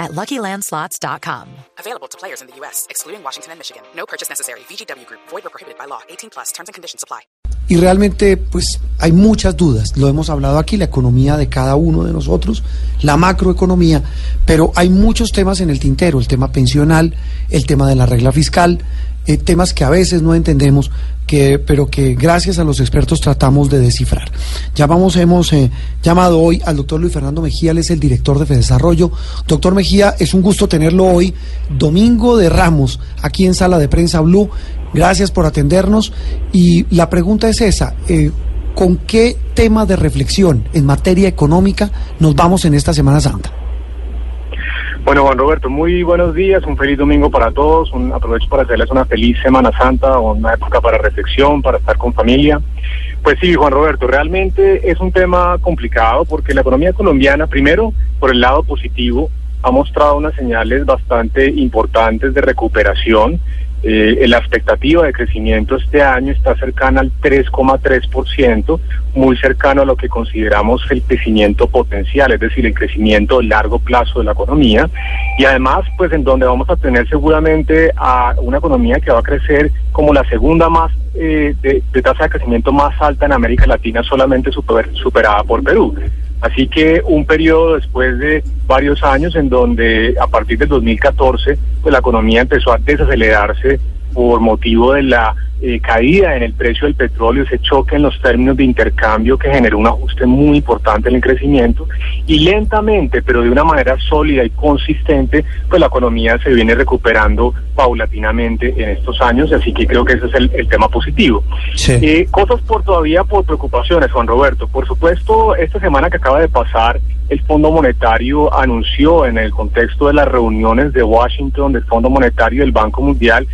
at LuckyLandSlots.com. Available to players in the U.S., excluding Washington and Michigan. No purchase necessary. VGW Group. Void or prohibited by law. 18 plus. Terms and conditions apply. Y realmente, pues, hay muchas dudas. Lo hemos hablado aquí, la economía de cada uno de nosotros, la macroeconomía, pero hay muchos temas en el tintero, el tema pensional, el tema de la regla fiscal, eh, temas que a veces no entendemos, que, pero que gracias a los expertos tratamos de descifrar. Ya vamos, hemos eh, llamado hoy al doctor Luis Fernando Mejía, él es el director de Fedesarrollo. Doctor Mejía, es un gusto tenerlo hoy, domingo de Ramos, aquí en Sala de Prensa Blue. Gracias por atendernos. Y la pregunta es esa. Eh, ¿Con qué tema de reflexión en materia económica nos vamos en esta Semana Santa? Bueno, Juan Roberto, muy buenos días, un feliz domingo para todos, un, aprovecho para hacerles una feliz Semana Santa, una época para reflexión, para estar con familia. Pues sí, Juan Roberto, realmente es un tema complicado porque la economía colombiana, primero, por el lado positivo, ha mostrado unas señales bastante importantes de recuperación. Eh, la expectativa de crecimiento este año está cercana al 3,3%, muy cercano a lo que consideramos el crecimiento potencial, es decir, el crecimiento a largo plazo de la economía. Y además, pues en donde vamos a tener seguramente a una economía que va a crecer como la segunda más eh, de, tasa de crecimiento más alta en América Latina, solamente superada por Perú. Así que un periodo después de varios años en donde a partir del 2014 pues la economía empezó a desacelerarse por motivo de la eh, caída en el precio del petróleo, ese choque en los términos de intercambio que generó un ajuste muy importante en el crecimiento y lentamente, pero de una manera sólida y consistente, pues la economía se viene recuperando paulatinamente en estos años, así que creo que ese es el, tema positivo. Eh, cosas por todavía por preocupaciones, Juan Roberto. Por supuesto, esta semana que acaba de pasar, el Fondo Monetario anunció en el contexto de las reuniones de Washington del Fondo Monetario y del Banco Mundial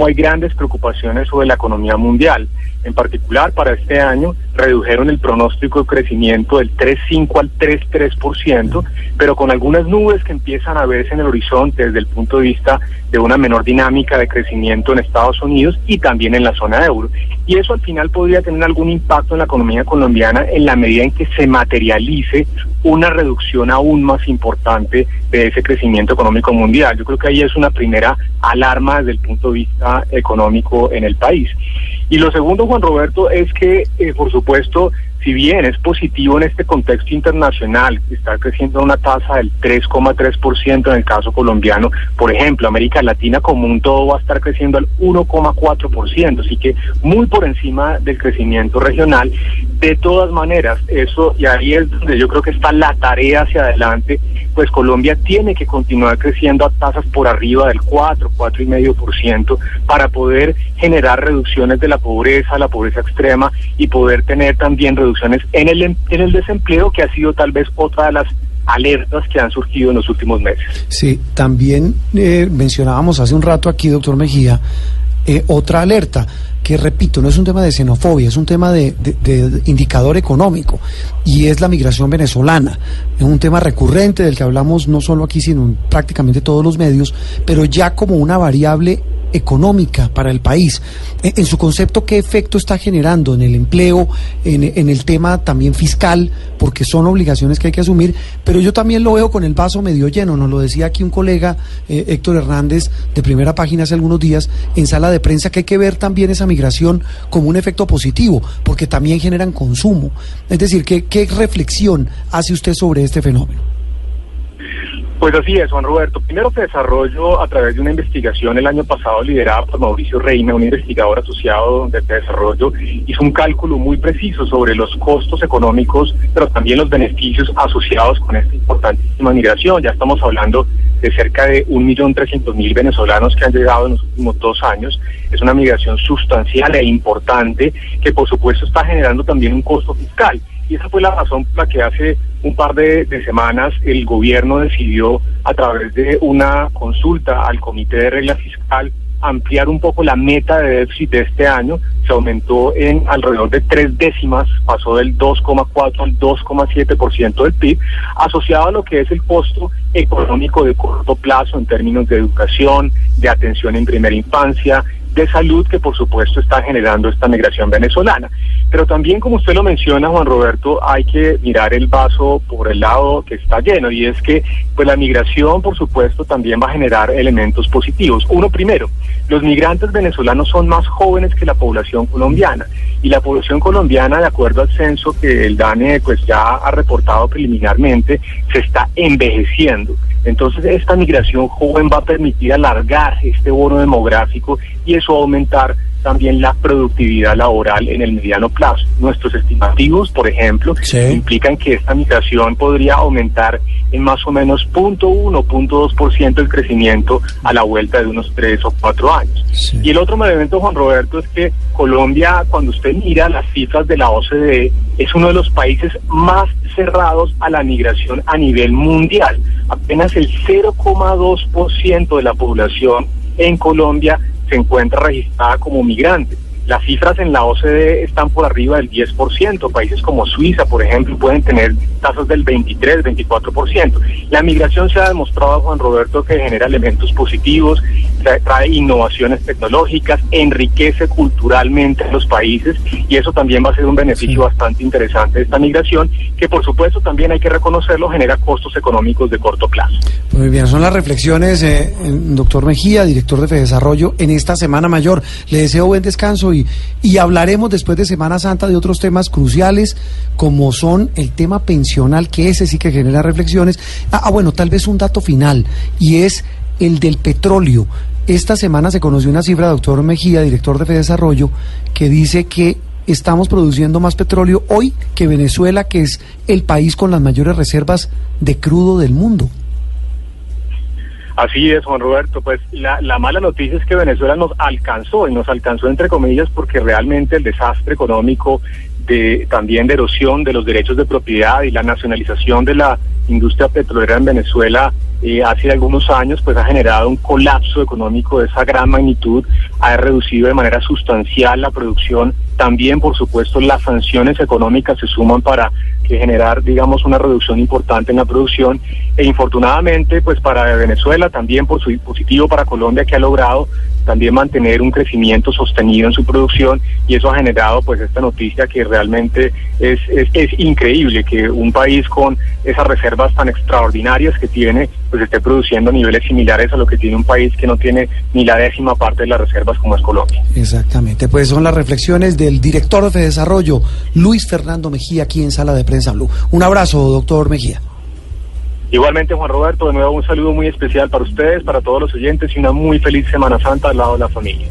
cómo hay grandes preocupaciones sobre la economía mundial. En particular, para este año redujeron el pronóstico de crecimiento del 3,5 al 3,3%, pero con algunas nubes que empiezan a verse en el horizonte desde el punto de vista de una menor dinámica de crecimiento en Estados Unidos y también en la zona euro. Y eso al final podría tener algún impacto en la economía colombiana en la medida en que se materialice una reducción aún más importante de ese crecimiento económico mundial. Yo creo que ahí es una primera alarma desde el punto de vista económico en el país. Y lo segundo, Juan Roberto, es que, eh, por supuesto, si bien es positivo en este contexto internacional, está creciendo a una tasa del 3,3% en el caso colombiano, por ejemplo, América Latina como un todo va a estar creciendo al 1,4%, así que muy por encima del crecimiento regional. De todas maneras, eso, y ahí es donde yo creo que está la tarea hacia adelante, pues Colombia tiene que continuar creciendo a tasas por arriba del 4, 4,5% para poder generar reducciones de la pobreza, la pobreza extrema y poder tener también reducciones en el, en el desempleo, que ha sido tal vez otra de las alertas que han surgido en los últimos meses. Sí, también eh, mencionábamos hace un rato aquí, doctor Mejía, eh, otra alerta, que repito, no es un tema de xenofobia, es un tema de, indicador económico, y es la migración venezolana. Es un tema recurrente del que hablamos no solo aquí, sino en prácticamente todos los medios, pero ya como una variable económica para el país. En, su concepto, ¿qué efecto está generando en el empleo, en, el tema también fiscal, porque son obligaciones que hay que asumir? Pero yo también lo veo con el vaso medio lleno, nos lo decía aquí un colega, eh, Héctor Hernández, de primera página hace algunos días, en sala de prensa, que hay que ver también esa migración como un efecto positivo, porque también generan consumo. Es decir, ¿qué, qué reflexión hace usted sobre este fenómeno? Pues así es, Juan Roberto. Primero se desarrolló a través de una investigación el año pasado liderada por Mauricio Reina, un investigador asociado de desarrollo, hizo un cálculo muy preciso sobre los costos económicos, pero también los beneficios asociados con esta importantísima migración. Ya estamos hablando de cerca de 1.300.000 venezolanos que han llegado en los últimos dos años. Es una migración sustancial e importante que por supuesto está generando también un costo fiscal. Y esa fue la razón por la que hace un par de, semanas el gobierno decidió a través de una consulta al Comité de Regla Fiscal ampliar un poco la meta de déficit de este año, se aumentó en alrededor de tres décimas, pasó del 2,4 al 2,7% del PIB, asociado a lo que es el costo económico de corto plazo en términos de educación, de atención en primera infancia, de salud que por supuesto está generando esta migración venezolana. Pero también, como usted lo menciona, Juan Roberto, hay que mirar el vaso por el lado que está lleno y es que pues la migración, por supuesto, también va a generar elementos positivos. Uno primero, los migrantes venezolanos son más jóvenes que la población colombiana y la población colombiana, de acuerdo al censo que el DANE pues ya ha reportado preliminarmente, se está envejeciendo. Entonces, esta migración joven va a permitir alargar este bono demográfico y eso va a aumentar también la productividad laboral en el mediano plazo. Nuestros estimativos, por ejemplo, implican que esta migración podría aumentar en más o menos 0.1, 0.2% el crecimiento a la vuelta de unos tres o cuatro años. Y el otro elemento, Juan Roberto, es que Colombia, cuando usted mira las cifras de la OCDE, es uno de los países más cerrados a la migración a nivel mundial. Apenas el 0,2% de la población en Colombia se encuentra registrada como migrante. Las cifras en la OCDE están por arriba del 10%. Países como Suiza, por ejemplo, pueden tener tasas del 23, 24%. La migración se ha demostrado, Juan Roberto, que genera elementos positivos, trae innovaciones tecnológicas, enriquece culturalmente a los países y eso también va a ser un beneficio bastante interesante de esta migración, que por supuesto también hay que reconocerlo, genera costos económicos de corto plazo. Muy bien, son las reflexiones, eh, doctor Mejía, director de Desarrollo, en esta Semana Mayor. Le deseo buen descanso y, y hablaremos después de Semana Santa de otros temas cruciales, como son el tema pensional, que ese sí que genera reflexiones. ah, ah bueno, tal vez un dato final, y es el del petróleo. Esta semana se conoció una cifra, doctor Mejía, director de Desarrollo, que dice que estamos produciendo más petróleo hoy que Venezuela, que es el país con las mayores reservas de crudo del mundo. Así es, Juan Roberto. Pues la, la, mala noticia es que Venezuela nos alcanzó, y nos alcanzó entre comillas, porque realmente el desastre económico, de, también de erosión de los derechos de propiedad y la nacionalización de la industria petrolera en Venezuela eh, hace algunos años pues ha generado un colapso económico de esa gran magnitud, ha reducido de manera sustancial la producción, también por supuesto las sanciones económicas se suman para generar digamos una reducción importante en la producción. E infortunadamente pues para Venezuela también por su positivo para Colombia que ha logrado también mantener un crecimiento sostenido en su producción. Y eso ha generado pues esta noticia que realmente es, es, es increíble que un país con esas reservas tan extraordinarias que tiene pues esté produciendo niveles similares a lo que tiene un país que no tiene ni la décima parte de las reservas como es Colombia. Exactamente, pues son las reflexiones del director de desarrollo, Luis Fernando Mejía, aquí en Sala de Un abrazo, doctor Mejía. Igualmente, Juan Roberto, de nuevo un saludo muy especial para ustedes, para todos los oyentes y una muy feliz Semana Santa al lado de la familia.